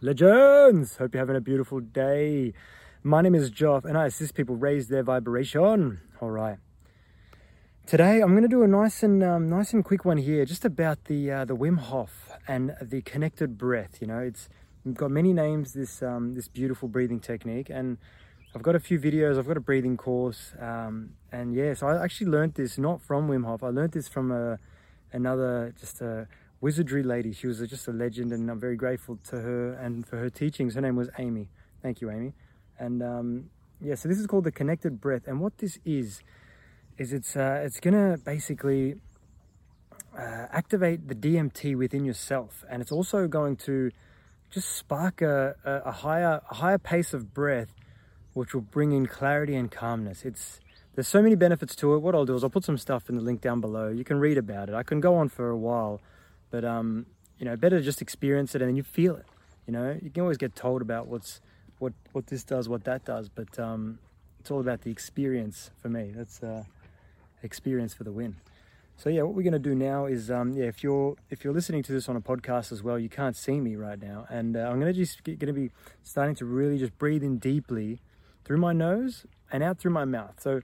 Legends! Hope you're having a beautiful day. My name is Joff and I assist people raise their vibration. All right. Today I'm going to do a nice and um, nice and quick one here, just about the uh, the Wim Hof and the connected breath. You know, it's got many names. This um, this beautiful breathing technique, and I've got a few videos. I've got a breathing course, um, and yeah, so I actually learned this not from Wim Hof. I learned this from a another just a wizardry lady. She was just a legend, and I'm very grateful to her and for her teachings. Her name was Amy. Thank you, Amy. And um, yeah, so this is called the connected breath, and what this is is it's uh, it's gonna basically uh, activate the DMT within yourself, and it's also going to just spark a, a, a higher a higher pace of breath, which will bring in clarity and calmness. It's there's so many benefits to it. What I'll do is I'll put some stuff in the link down below. You can read about it. I can go on for a while, but um, you know, better just experience it and then you feel it. You know, you can always get told about what's what what this does, what that does, but um, it's all about the experience for me. That's uh, experience for the win. So yeah, what we're going to do now is um, yeah, if you're if you're listening to this on a podcast as well, you can't see me right now, and uh, I'm going to just going to be starting to really just breathe in deeply through my nose and out through my mouth. So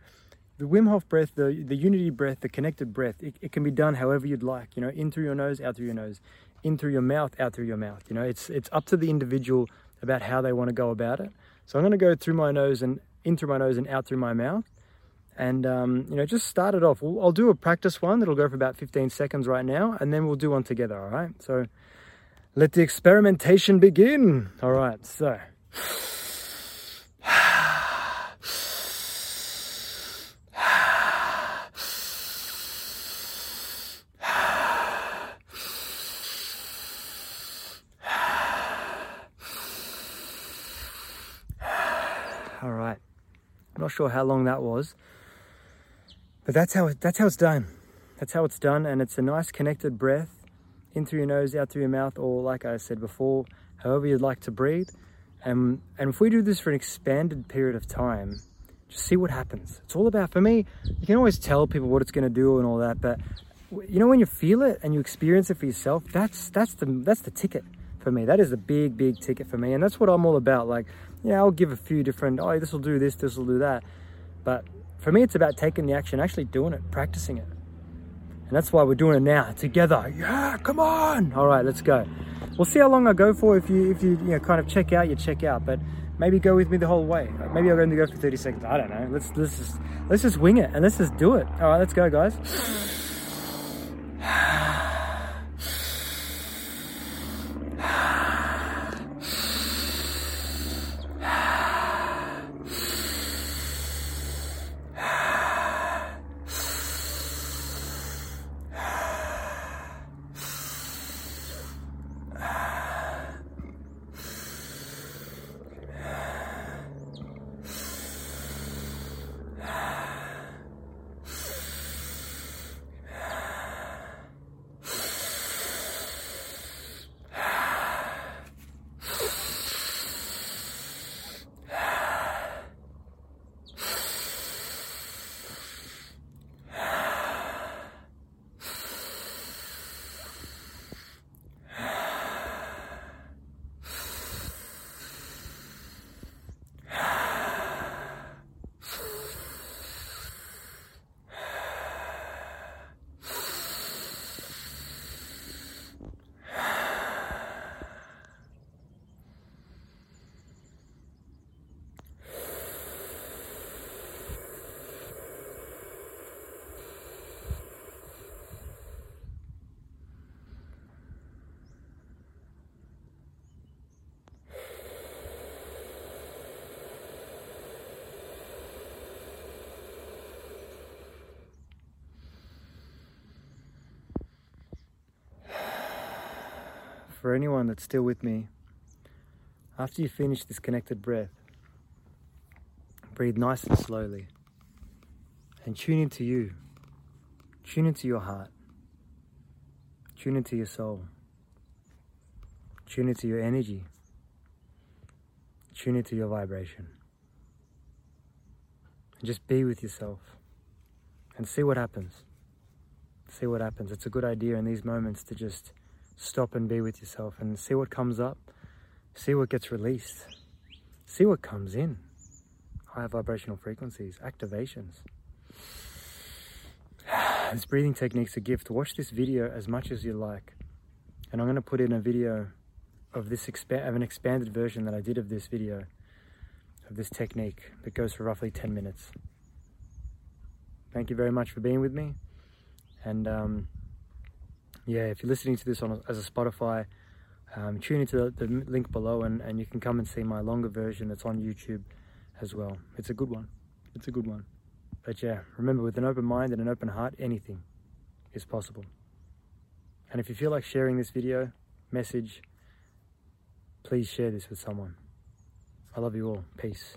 the Wim Hof breath, the the unity breath, the connected breath, it, it can be done however you'd like. You know, in through your nose, out through your nose, in through your mouth, out through your mouth. You know, it's it's up to the individual about how they want to go about it. So I'm going to go through my nose and in through my nose and out through my mouth and um, you know just start it off i'll do a practice one that'll go for about 15 seconds right now and then we'll do one together all right so let the experimentation begin all right so all right i'm not sure how long that was but that's how it, that's how it's done. That's how it's done, and it's a nice connected breath in through your nose, out through your mouth, or like I said before, however you'd like to breathe. And and if we do this for an expanded period of time, just see what happens. It's all about for me. You can always tell people what it's going to do and all that, but you know when you feel it and you experience it for yourself, that's that's the that's the ticket for me. That is the big big ticket for me, and that's what I'm all about. Like, yeah, I'll give a few different. Oh, this will do this, this will do that, but for me, it's about taking the action, actually doing it, practicing it. And that's why we're doing it now together. Yeah, come on. All right, let's go. We'll see how long I go for. If you if you, you know kind of check out, you check out. But maybe go with me the whole way. Maybe I'm going to go for 30 seconds. I don't know. Let's let's just let's just wing it and let's just do it. All right, let's go, guys. For anyone that's still with me, after you finish this connected breath, breathe nice and slowly and tune into you. Tune into your heart. Tune into your soul. Tune into your energy. Tune into your vibration. And just be with yourself and see what happens. See what happens. It's a good idea in these moments to just stop and be with yourself and see what comes up See what gets released. See what comes in. Higher vibrational frequencies, activations. This breathing technique's a gift. Watch this video as much as you like. And I'm going to put in a video of this expa- of an expanded version that I did of this video, of this technique that goes for roughly 10 minutes. Thank you very much for being with me. And um, yeah, if you're listening to this on as a Spotify, um, tune into the, the link below and, and you can come and see my longer version that's on YouTube as well. It's a good one. It's a good one. But yeah, remember with an open mind and an open heart, anything is possible. And if you feel like sharing this video, message, please share this with someone. I love you all. Peace.